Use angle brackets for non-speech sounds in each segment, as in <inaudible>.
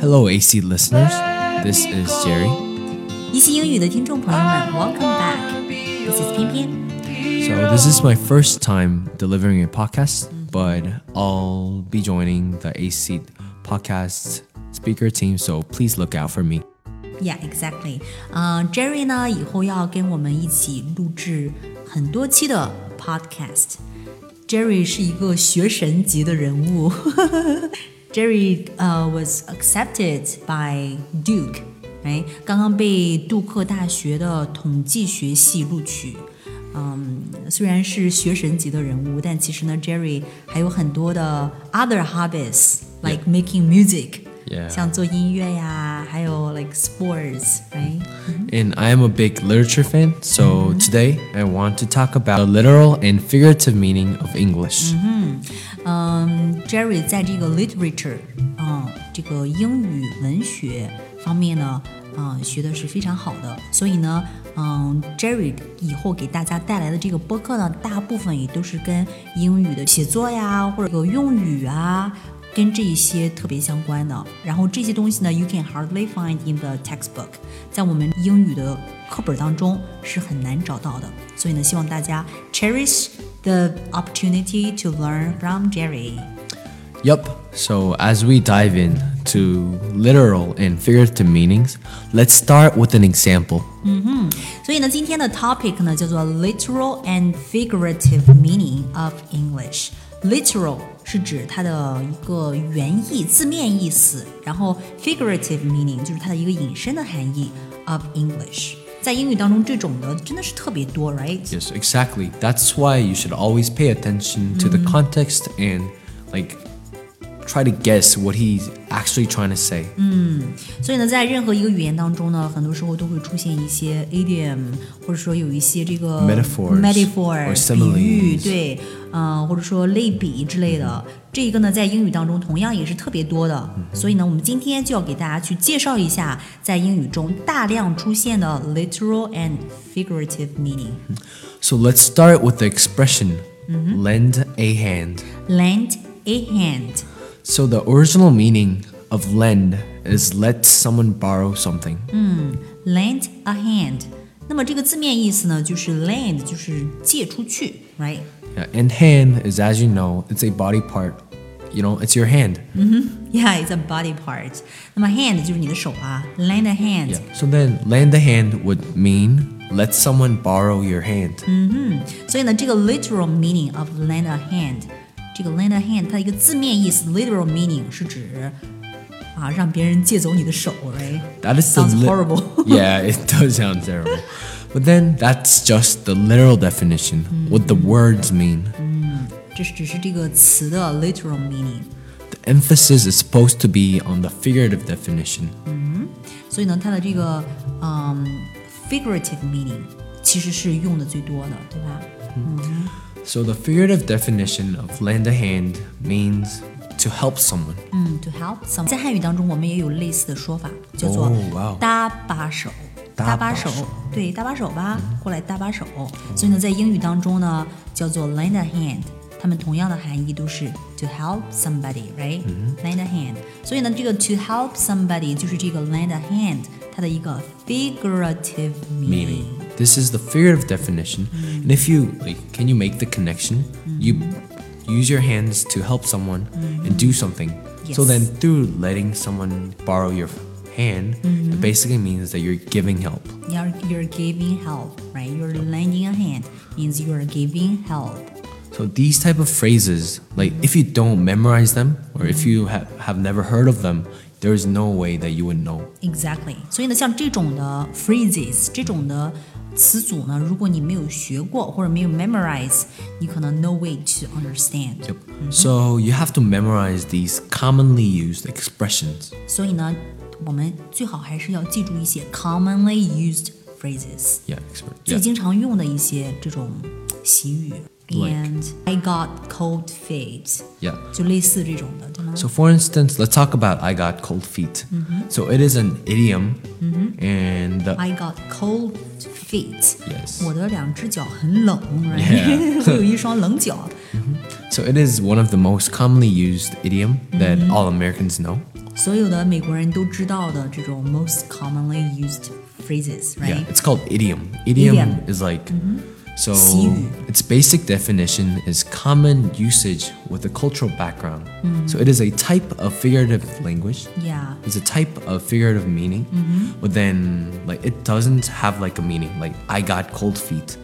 Hello, AC listeners. This is Jerry. 一席英语的听众朋友们，Welcome back. This is 偏偏。 So, this is my first time delivering a podcast, but I'll be joining the AC podcast speaker team, so please look out for me. Yeah, exactly. 嗯、j e r r y 呢以后要跟我们一起录制很多期的 podcast。Jerry 是一个学神级的人物。 Jerry 呃、was accepted by Duke，哎，刚刚被杜克大学的统计学系录取。嗯，虽然是学神级的人物，但其实呢，Jerry 还有很多的 other hobbies，like making music。 Yeah. 像做音乐呀，还有 like sports，right？ And I am a big literature fan, so today I want to talk about the literal and figurative meaning of English. 嗯，Jerry 在这个 literature，嗯，这个英语文学方面呢，嗯，学的是非常好的。所以呢，嗯，Jerry 以后给大家带来的这个播客呢，大部分也都是跟英语的写作呀，或者个用语啊。跟这一些特别相关的，然后这些东西呢，you can hardly find in the textbook，在我们英语的课本当中是很难找到的。所以呢，希望大家 cherish the opportunity to learn from Jerry。 Yup. So as we dive in to literal and figurative meanings, let's start with an example. 所以呢，今天的 topic 呢叫做 literal and figurative meaning of English。literal 是指它的一个原意、字面意思，然后 figurative meaning 就是它的一个引申的含义 of English。 在英语当中，这种的真的是特别多，right？ Yes, exactly. That's why you should always pay attention to the context and like try to guess what he's actually trying to say. 所以呢，在任何一个语言当中呢，很多时候都会出现一些 idiom，或者说有一些这个 Metaphors metaphor or 比喻， similes 对，嗯、或者说类比之类的。这个呢，在英语当中同样也是特别多的。所以呢，我们今天就要给大家去介绍一下，在英语中大量出现的 literal and figurative meaning。 So let's start with the expression lend a hand. Lend a hand。 So the original meaning of lend is let someone borrow something. lend a hand。那么这个字面意思呢，就是 lend 就是借出去，right？ Yeah, and hand is, as you know, it's a body part. You know, it's your hand. Yeah, it's a body part. 那么 hand 就是你的手啊，lend a hand。 Yeah. So then, lend a hand would mean let someone borrow your hand. 所以呢，这个 literal meaning of lend a hand， 这个 lend a hand 它的一个字面意思 literal meaning 是指啊让别人借走你的手，right？ That is the Sounds li- horrible. <laughs> yeah, it does sound terrible. But then that's just the literal definition, what the words mean. 这是只是这个词的 literal meaning。 The emphasis is supposed to be on the figurative definition. 所以呢，它的这个嗯 figurative meaning 其实是用的最多的，对吧？ So the figurative definition of lend a hand means to help someone. 嗯，to help some，在汉语当中我们也有类似的说法，叫做哦哇哦搭把手。搭把手，对，搭把手吧，过来搭把手。所以呢，在英语当中呢，叫做 lend a hand，它们同样的含义都是 to help somebody，right？lend a hand。所以呢，这个 to help somebody 就是这个 lend a hand 它的一个 figurative meaning。 This is the figurative definition. And if you like can you make the connection? You use your hands to help someone and do something. So Yes. then through letting someone borrow your hand, it basically means that you're giving help. You're you're giving help, right? You're lending a hand means you are giving help. So these type of phrases, like if you don't memorize them or if you have, have never heard of them, there is no way that you would know. Exactly. 所以呢，像这种的 phrases，这种的词组呢，如果你没有学过或者没有 memorize，你可能 no way to understand。 Yep. So you have to memorize these commonly used expressions. 所以呢，我们最好还是要记住一些 commonly used phrases， Yeah, expert. 最 Yeah. 经常用的一些这种习语。 Like- And I got cold feet， Yeah. 就类似这种的，对吗？ So, for instance, let's talk about I got cold feet. So, it is an idiom, and the, I got cold feet. Yes. 我的两只脚很冷 Yeah. <laughs> 我有一双冷脚。 so it is one of the most commonly used idiom that all Americans know. 所有的美国人都知道的这种 most commonly used phrases, right? Yeah, it's called idiom. Idiom, Idiom. Mm-hmm. is like so 习 语。 its basic definition is common usage with a cultural background. So it is a type of figurative language. Yeah. It's a type of figurative meaning, but then like it doesn't have like a meaning. Like I got cold feet,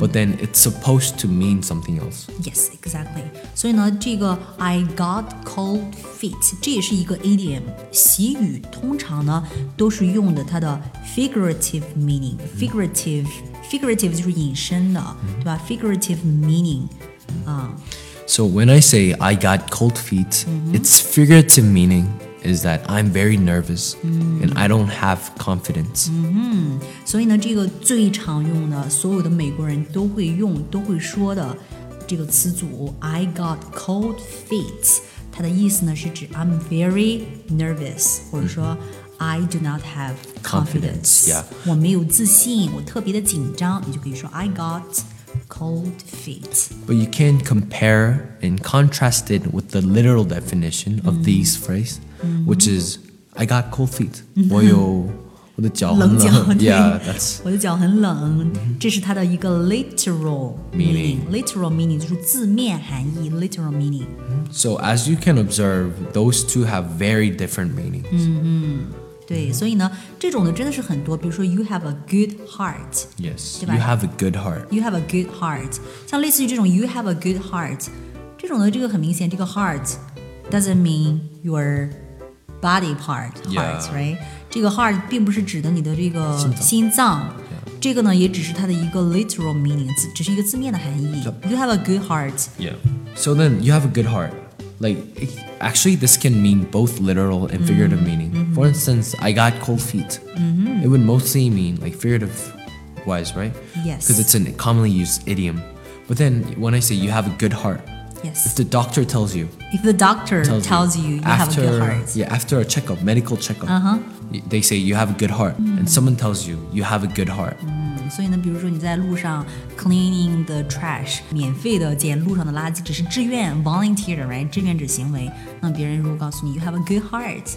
but then it's supposed to mean something else. Yes, exactly. 所以呢，这个 I got cold feet，这也是一个 idiom。习语通常呢都是用的它的 figurative meaning。figurative figurative 就是引申的，对吧？figurative meaning 啊、 So when I say I got cold feet, its figurative meaning is that I'm very nervous and I don't have confidence. 所以呢，这个最常用的，所有的美国人都会用、都会说的这个词组 I got cold feet，它的意思呢是指 I'm very nervous，或者说 I do not have confidence，, Confidence, yeah. 我没有自信，我特别的紧张，你就可以说 I got cold feet。 But you can compare and contrast it with the literal definition of these phrase, which is I got cold feet. 我有我的脚很冷。冷脚，对 Yeah, that's 我的脚很冷，这是它的一个 literal Meaning Literal meaning 就是字面含义，literal meaning。 so as you can observe, those two have very different meanings. 对，所以呢，这种的真的是很多，比如说 you have a good heart。 Yes, 对吧？ you have a good heart. You have a good heart，像类似于这种 you have a good heart，这种的这个很明显，这个 heart doesn't mean your body part Yeah. heart right？这个 heart 并不是指的你的这个心脏心脏，这个呢也只是它的一个 literal meaning，只只是一个字面的含义。You have a good heart， Yeah. So then you have a good heart. Like it- actually, this can mean both literal and figurative meaning. For instance, I got cold feet. It would mostly mean like figurative wise, right? Yes. Because it's a commonly used idiom. But then when I say you have a good heart, if yes。 the doctor tells you, If the doctor tells, tells you you have a after good heart， yeah after a checkup, medical checkup, Uh-huh. y- they say you have a good heart, and someone tells you you have a good heart. 所以呢，比如说你在路上 cleaning the trash，免费的捡路上的垃圾，只是志愿 volunteer，right？志愿者行为。那别人如果告诉你 you have a good heart，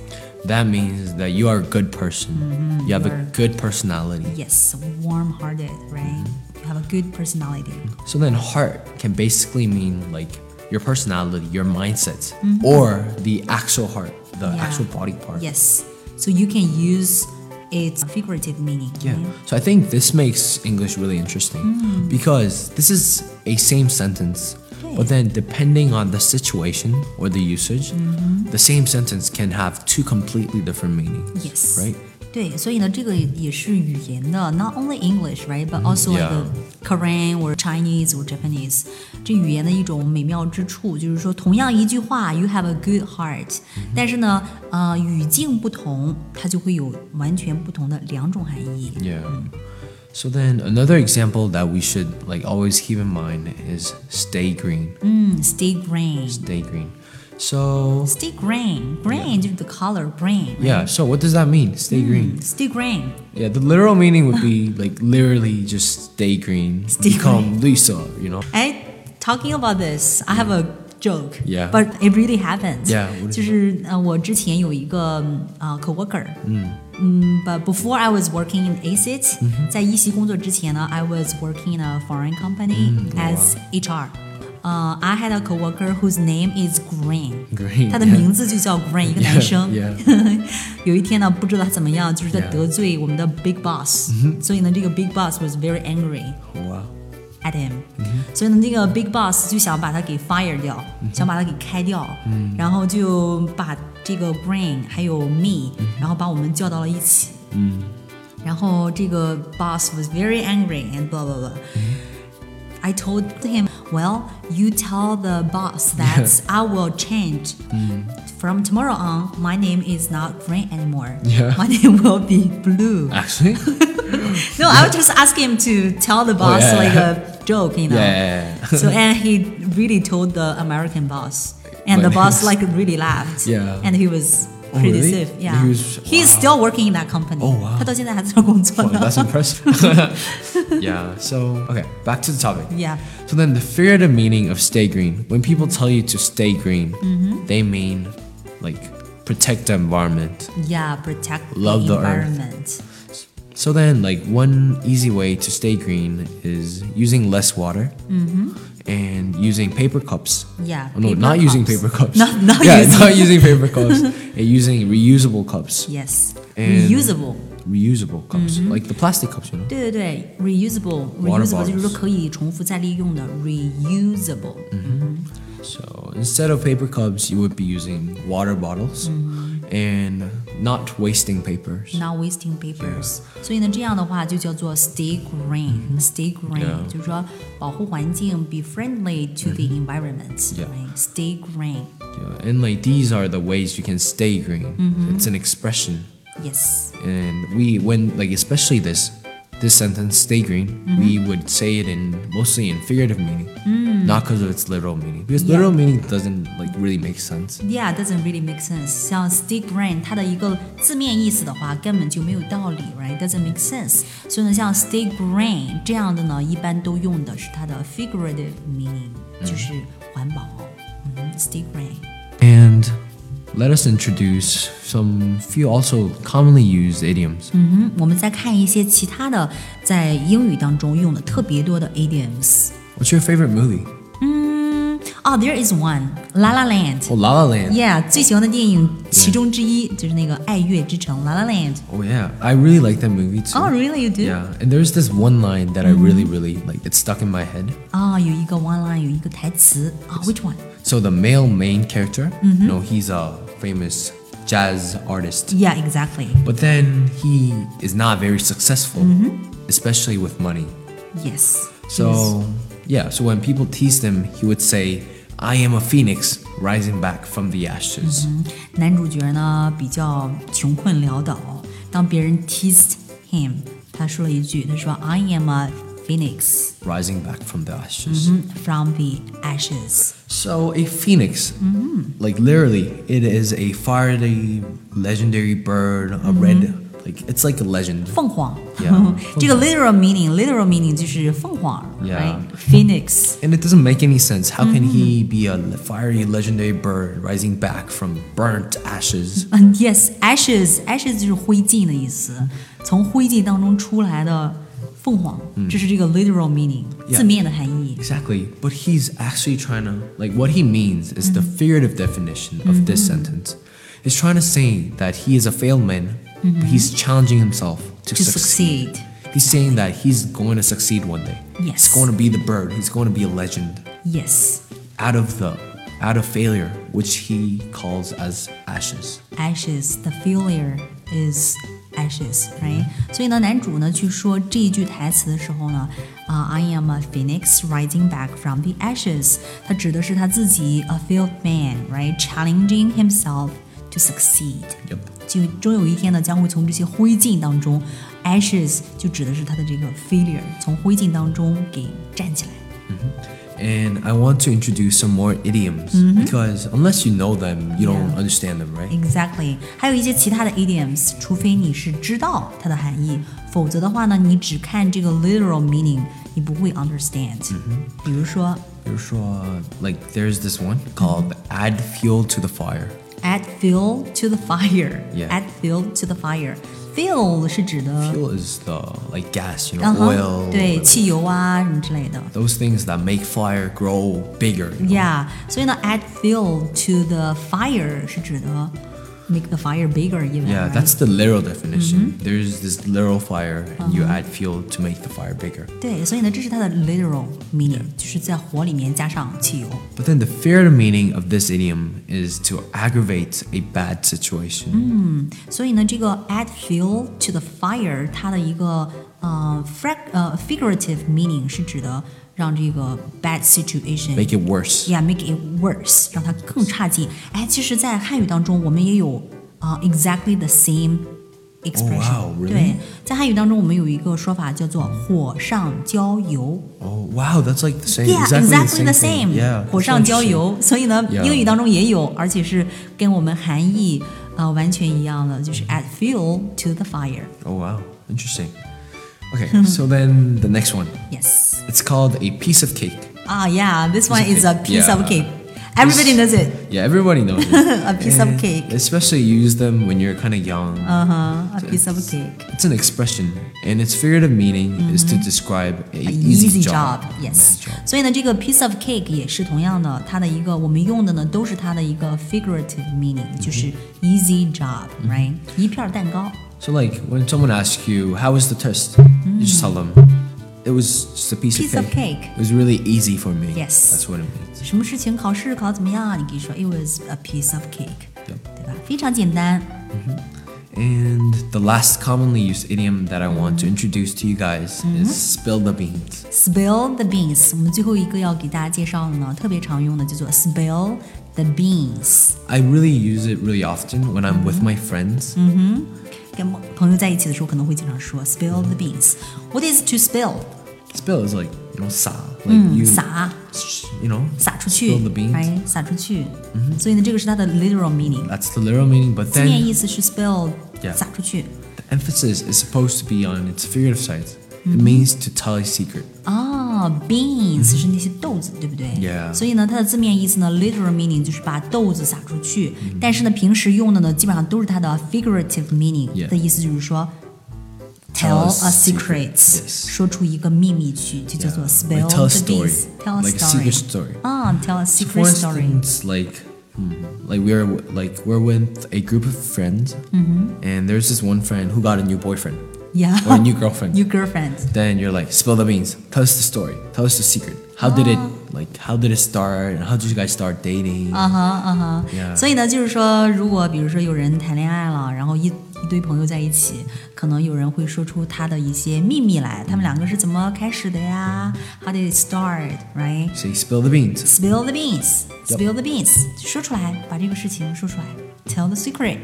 that means that you are a good person. Mm-hmm. You have you a good personality. Yes, warm-hearted, right? Mm-hmm. You have a good personality. So then heart can basically mean like your personality, your mindset, mm-hmm. or the actual heart, the Yeah. actual body part. Yes, so you can use its figurative meaning. Yeah. right? So I think this makes English really interesting mm. because this is a same sentence, but then depending on the situation or the usage, the same sentence can have two completely different meanings. Yes. Right? 对，所以呢，这个也是语言的，not only English, right, but also like Yeah. the Korean or Chinese or Japanese，这语言的一种美妙之处，就是说，同样一句话，you have a good heart，、但是呢，呃，语境不同，它就会有完全不同的两种含义。 Yeah. So then another example that we should like always keep in mind is stay green. Mm, stay green. Stay green. So stay green. Green yeah. is the color green. Right? Yeah. So what does that mean? Stay mm, green. Stay green. Yeah. The literal meaning would be like literally just stay green. Stay become green. Lisa. You know. I talking about this. I have a joke. Yeah. But it really happened. Yeah, what is 就是呃，我之前有一个呃 coworker。嗯。嗯，But before I was working in ACIT，、在一席工作之前呢，I was working in a foreign company as HR。呃、i had a coworker whose name is Green。 Green, 他的 yeah. 名字就叫 Green，一个男生。 yeah. 有一天呢，不知道他怎么样，就是在 Yeah. 得罪我们的 big <laughs> boss，、所以呢，这个 big boss was very angry。 Wow. at him，、所以呢，那个 big boss 就想把他给 fire 掉，想把他给开掉，然后就把这个 Green 还有 me，、然后把我们叫到了一起，然后这个 boss was very angry and blah blah blah。I told him, well, you tell the boss that I will change. From tomorrow on, my name is not green anymore. Yeah. My name will be blue. Actually? <laughs> <laughs> No, I would just ask him to tell the boss yeah, like yeah. a joke, you know. Yeah, yeah, yeah. so and <laughs> he really told the American boss, and But the boss he's- <laughs> like really laughed. Yeah. And he was Oh, pretty really? stiff. Yeah. He was- He's wow. still working in that company. Oh, wow. 他到现在还在那儿工作 Well, 呢。 that's impressive. yeah, so, okay, back to the topic. Yeah. So then the figurative meaning of stay green, when people tell you to stay green, they mean like protect the environment. Yeah, protect Love the the earth. environment. So then, like one easy way to stay green is using less water and using paper cups. Mm-hmm. Yeah, Oh, no, paper not using cups. paper cups. Not- <laughs> not yeah, using- not using paper cups. <laughs> and using reusable cups. Yes, And- reusable. Reusable cups, Mm-hmm. like the plastic cups, you know. 对对对，reusable Water reusable 就是说 bottles 可以重复再利用的 reusable。 So instead of paper cups, you would be using water bottles Mm-hmm. and not wasting papers. Not wasting papers，、所以呢，这样的话就叫做 stay green。stay green、 Yeah. 就是说保护环境，be friendly to the environment、 Yeah. right? Stay green。 Yeah, and like these are the ways you can stay green. Mm-hmm. It's an expression. Yes. And we when like especially this this sentence stay green, Mm-hmm. we would say it in mostly in figurative meaning. Not because of its literal meaning. Because Mm. Yeah. literal meaning doesn't like really make sense. Yeah, doesn't really make sense. 像 stay green，它的一个字面意思的话，根本就没有道理，right? Doesn't make sense. 所以呢，像 stay green 这样的呢，一般都用的是它的 figurative meaning，、就是环保。嗯，stay green。 And let us introduce some few also commonly used idioms. 嗯，我们再看一些其他的在英语当中用的特别多的 idioms。 What's your favorite movie? 嗯，哦、t h e r e is one La La Land。 Oh, La La Land. Yeah，最喜欢的电影其中之一就是那个《爱乐之城》La La Land。 Oh yeah, I really like that movie too. Oh, really? You do? Yeah, and there's this one line that I Mm-hmm. really, really like. It's stuck in my head. 啊、有一个 one line，有一个台词啊、w h i c h one？ So the male main character, Mm-hmm. you know, he's a famous jazz artist, Yeah, exactly. but then he is not very successful, Mm-hmm. especially with money. Yes. So yeah, so when people teased him, he would say, "I am a phoenix rising back from the ashes." 男主角呢比较穷困潦倒，当别人 teased him，他说了一句，他说 I am a phoenix Rising back from the ashes. from the ashes。 So a phoenix, Mm-hmm. like literally, it is a fiery, legendary bird, a Mm-hmm. red, like it's like a legend. 凤凰 Yeah，这个 literal <laughs> meaning literal meaning 就是凤凰 Yeah. right phoenix And it doesn't make any sense. How can he Mm-hmm. be a fiery, legendary bird rising back from burnt ashes? <laughs> 嗯 yes ashes ashes 就是灰烬的意思，从灰烬当中出来的 凤凰，这是这个 literal meaning Yeah. 字面的含义。 Exactly. But he's actually trying to, like, what he means is the figurative definition of this sentence. He's trying to say that he is a failed man, but he's challenging himself to, To succeed. succeed. He's saying that he's going to succeed one day. Yes. He's going to be the bird. He's going to be a legend Yes out of the out of failure, which he calls as ashes. ashes the failure is ashes right 所以呢男主呢去说这一句台词的时候呢啊、I am a phoenix rising back from the ashes 他指的是他自己 a failed man right challenging himself to succeed Yep. 就终有一天呢将会从这些灰烬当中 ashes 就指的是他的这个 failure 从灰烬当中给站起来 And I want to introduce some more idioms because unless you know them, you don't Yeah. understand them, right? Exactly，还有一些其他的 idioms，除非你是知道它的含义，否则的话呢，你只看这个 literal meaning，你不会 understand。比如说 You're sure, like there's this one called add fuel to the fire. add fuel to the fire。 Yeah. add fuel to the fire。 fuel 是指的， Fuel is the like gas, you know, 嗯哼 oil. 对，汽油啊什么之类的。 Those things that make fire grow bigger. you know? Yeah，所以呢，add fuel to the fire 是指的 make the fire bigger even。 Yeah, right？ that's the literal definition. Mm-hmm. There's this literal fire, and you Uh-huh. add fuel to make the fire bigger. 对，所以呢，这是它的 literal meaning，就是在火里面加上汽油。 But then the figurative meaning of this idiom is to aggravate a bad situation. 所以呢，这个 add fuel to the fire，它的一个呃 frag 呃 figurative meaning 是指的 让这个 bad situation Make it worse. yeah make it worse，让它更差劲。哎，其实，在汉语当中，我们也有啊、呃 exactly the same expression、 wow, really? 对，在汉语当中，我们有一个说法叫做火上浇油。 Oh wow, that's like the same. Yeah, exactly, exactly the the same. thing. same. Yeah. 火 that's 上浇 interesting. 油，所以呢 Yeah. 英语当中也有，而且是跟我们含义呃完全一样的，就是 add fuel to the fire. Oh wow, interesting. Okay, <laughs> so then the next one. Yes. It's called a piece of cake. Ah, yeah, this one Piece of is a cake. piece of Yeah. cake. Everybody knows it. Yeah, everybody knows it. <laughs> A piece of And cake. Especially you use them when you're kind of young. Uh huh. A piece of cake. It's an expression, and its figurative meaning is to describe a An easy, easy job. job, yes. Easy job. 所以呢，这个 piece of cake 也是同样的，它的一个我们用的呢都是它的一个 figurative meaning，就是 easy job，right？一片蛋糕。 So like when someone asks you how was the test, you just tell them it was just a piece, Piece of of cake. cake. It was really easy for me. Yes. That's what it means. 什么事情考试考得怎么样啊？你可以说 It was a piece of cake， Yep. 对吧？非常简单。 And the last commonly used idiom that I want to introduce to you guys is spill the beans. Spill the beans，我们最后一个要给大家介绍的呢，特别常用的叫做 spill the beans。 I really use it really often when I'm with my friends. 跟朋友在一起的时候，可能会经常说 spill the beans。What is to spill？ Spill is like you know sa, like you 撒 you know 撒出去 spill the beans. 哎，撒出去。所以呢，这个是它的 literal meaning。 That's the literal meaning, but 字面 then 意思是 spill， Yeah 撒出去。 the emphasis is supposed to be on its figurative side. It means to tell a secret. 啊，beans 是那些豆子，对不对 Yeah 所以呢，它的字面意思呢，literal meaning 就是把豆子撒出去。但是呢，平时用的呢，基本上都是它的 figurative meaning Yeah 的意思，就是说 Tell tell a a secret secret， Yes 说出一个秘密去，就叫做 spill Like tell a the story, beans，tell a like a secret story。 story. 啊，tell a So for secret story。 instance, like hmm, like we're like we're with a group of friends, and there's this one friend who got a new boyfriend Yeah. or a new girlfriend. New girlfriend。 then you're like, spill the beans. Tell us the story. Tell us the secret. How did it like? How did it start? And how did you guys start dating? 啊哈啊哈 Yeah 所以呢，就是说，如果比如说有人谈恋爱了，然后一一堆朋友在一起，可能有人会说出他的一些秘密来，他们两个是怎么开始的呀？How did it start? Right? Say, spill the beans. Spill the beans. Yep. Spill the beans. 说出来，把这个事情说出来。Tell the secret.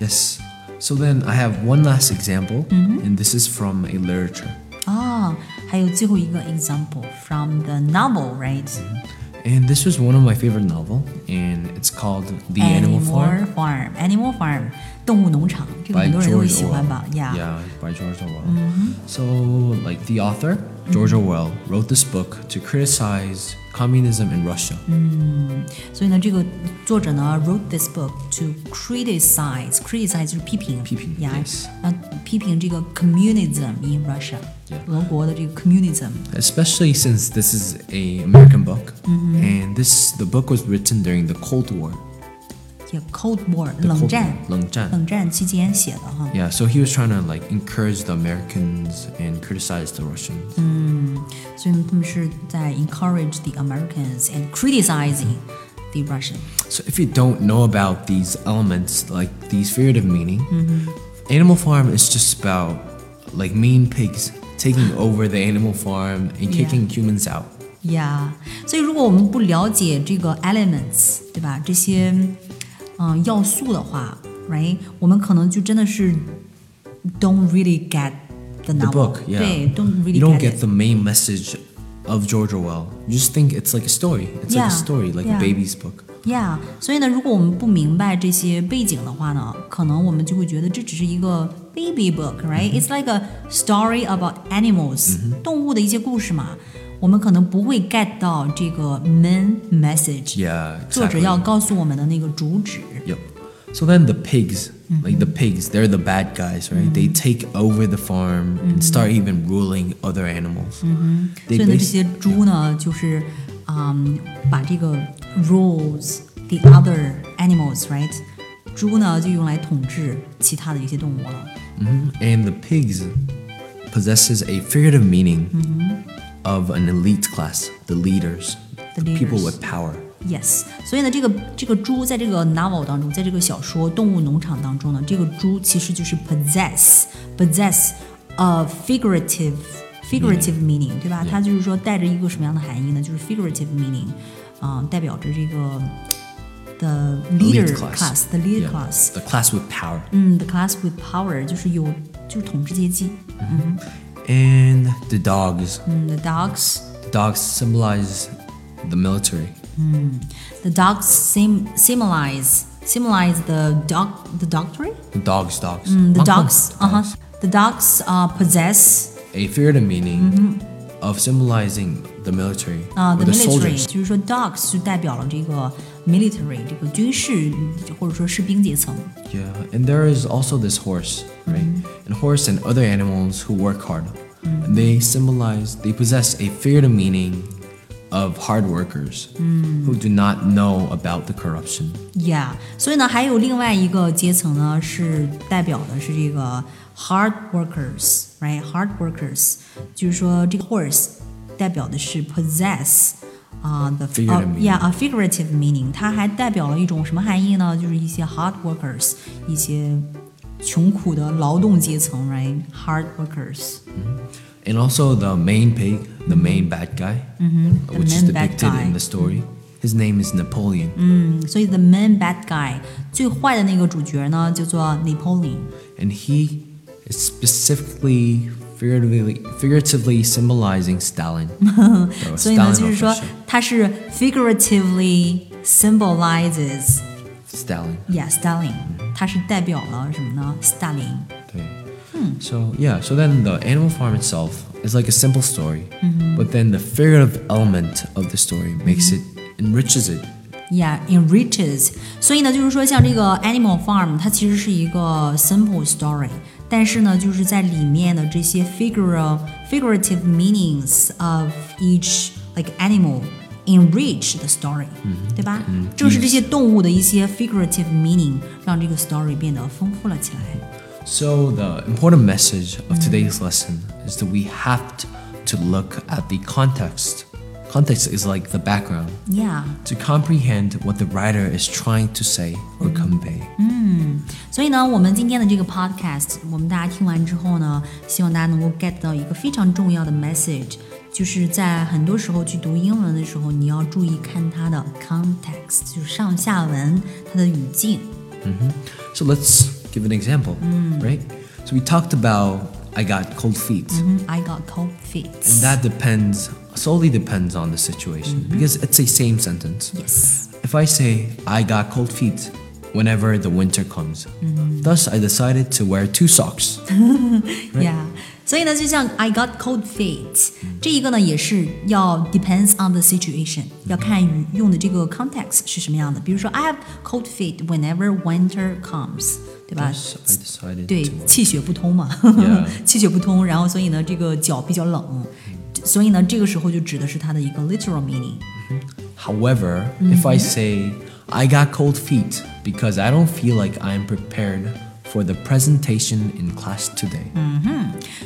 Yes. So then I have one last example, and this is from a literature. 啊，还有最后一个 example from the novel, right? And this was one of my favorite novel, and it's called The Animal Farm Farm. Animal Farm. 动物农场，这个 by 很多人都会 George 喜欢 Orwell. 吧？Yeah. Yeah, by George Orwell. So, like the author, George Orwell, wrote this book to criticize communism in Russia. 所以呢，这个作者呢 wrote this book to criticize criticize 就是批评批评呀 yes，啊批评这个 communism in Russia， Yeah 俄国的这个 communism。 especially since this is a American book, and this the book was written during the Cold War. 也 Cold War The 冷 Cold 战 War，冷战。冷战期间写的哈。 Yeah, so he was trying to like encourage the Americans and criticize the Russians. 所以他们是在 encourage the Americans and criticizing the Russian。 So if you don't know about these elements, like these figurative meaning, Animal Farm is just about like mean pigs taking <laughs> over the animal farm and Yeah. kicking humans out. Yeah，所以如果我们不了解这个 elements，对吧？这些 嗯要素的话，right，我们可能就真的是 don't really get the The novel， book, yeah. 对，don't really you don't get get it。 the main message of George Orwell. You just think it's like a story. It's like Yeah, a story, like yeah. a baby's book. Yeah，所以呢，如果我们不明白这些背景的话呢，可能我们就会觉得这只是一个 baby book，right？It's、like a story about animals，、动物的一些故事嘛。 我们可能不会 get 到这个 main message，、 Yeah, 作者 exactly. 要告诉我们的那个主旨。 Yep. So then the pigs, like the pigs, they're the bad guys, right? They take over the farm and start even ruling other animals. 所 They 以呢，这 bas- 些猪呢，就是嗯，把这个 rules the other animals，right？猪呢就用来统治其他的一些动物了。 Mhm. And the pigs possesses a figurative meaning of an elite class, the leaders, The people leaders. with power. Yes，所以呢，这个这个猪在这个 novel 当中，在这个小说《动物农场》当中呢，这个猪其实就是 possess possess a figurative figurative meaning，对吧？它就是说带着一个什么样的含义呢？就是 figurative meaning，啊、代表着这个 the leader Elite class. the leader Yeah, class， The class with power. 嗯，the class with power 就是有就是统治阶级， And the dogs. 嗯，the dogs。 The dogs symbolize the military. The dogs sim symbolize symbolize the dog the doctrine. The dogs, dogs. Mm, The Mong- dogs, uh huh. The dogs uh, possess A figurative meaning of symbolizing the military. uh, or the the military， soldiers. 就是说 dogs 就代表了这个 military 这个军事或者说士兵阶层。 Yeah, and there is also this horse, right? And horse and other animals who work hard. And they symbolize, they possess a figurative meaning of hard workers who do not know about the corruption. Yeah，所以呢，还有另外一个阶层呢，是代表的是这个 hard workers，right？hard workers，就是说这个 horse 代表的是 possess 啊、the Figurative meaning yeah，a figurative meaning，它还代表了一种什么含义呢？就是一些 hard workers，一些穷苦的劳动阶层，right？hard workers。 And also the main pig, the main bad guy, the which is main bad depicted guy. in the story. His name is Napoleon. 嗯，所以 the main bad guy 最坏的那个主角呢，叫做 Napoleon。 And he is specifically figuratively, figuratively symbolizing Stalin. <laughs> So 所以呢， Stalin 就是 of 说 Russia. 它是 figuratively symbolizes Stalin. yeah Stalin，它是代表了什么呢？斯大林。 So yeah, so then the animal farm itself is like a simple story, but then the figurative element of the story makes it enriches it. Yeah, enriches。所以呢，就是说，像这个 Animal Farm，它其实是一个 simple story， 但是呢，就是在里面的这些 figurative figurative meanings of each like animal enrich the story，、对吧？正是这些动物的一些 figurative meaning，让这个 story 变得丰富了起来。 So the important message of today's lesson is that we have to, to look at the context. Context is like the background Yeah， to comprehend what the writer is trying to say or convey. 所以呢，我们今天的这个 podcast，我们大家听完之后呢，希望大家能够 get 到一个非常重要的 message，就是在很多时候去读英文的时候，你要注意看它的 context，就是上下文它的语境。 So let's give an example, right? So we talked about I got cold feet. 嗯 I got cold feet. And that depends solely depends on the situation because it's a same sentence. yes. If I say I got cold feet whenever the winter comes, thus I decided to wear two socks. <laughs> Yeah，所以呢，就像 I got cold feet，这一个呢也是要 depends on the situation，要看语用的这个 context 是什么样的。比如说 I have cold feet whenever winter comes，对吧？ Thus I decided 对 to，wear. 气血不通嘛 Yeah 气血不通，然后所以呢，这个脚比较冷， <laughs> 所以呢，这个时候就指的是它的一个 literal meaning。 However, if I say I got cold feet because I don't feel like I'm prepared for the presentation in class today.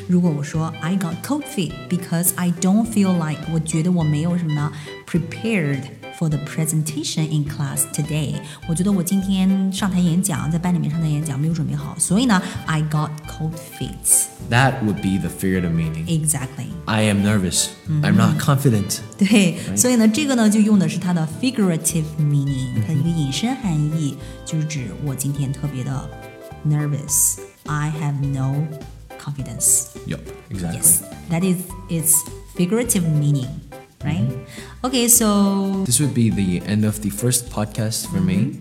如果我说 I got cold feet because I don't feel like，我觉得我没有什么呢 prepared for the presentation in class today，我觉得我今天上台演讲，在班里面上台演讲没有准备好，所以呢，I got cold feet。 That would be the figurative meaning. Exactly。 I am nervous. I'm not confident. <laughs> 对，所以呢，这个呢就用的是它的 figurative meaning，它的一个引申含义，就是指我今天特别的 nervous，I have no confidence。 Yup, exactly. Yes, that is its figurative meaning, right? Mm-hmm. Okay, so. This would be the end of the first podcast for mm-hmm. me.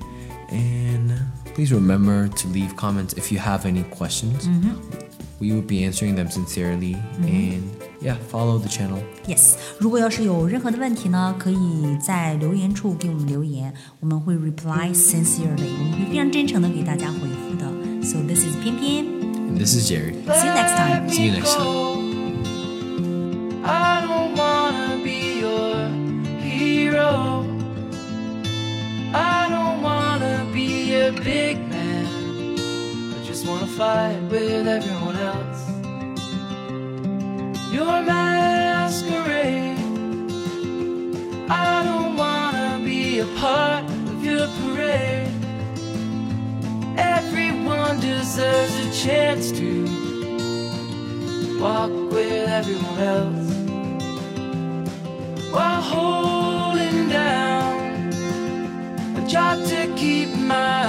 And uh, please remember to leave comments if you have any questions. Mm-hmm. We would be answering them sincerely mm-hmm. and yeah, follow the channel. Yes，如果要是有任何的问题呢，可以在留言处给我们留言，我们会 reply sincerely，我们会非常真诚的给大家回复的。So this is 翩翩，and this is Jerry. See you next time. See you next time. Fight with everyone else. Your masquerade. I don't wanna be a part of your parade. Everyone deserves a chance to walk with everyone else while holding down a job to keep my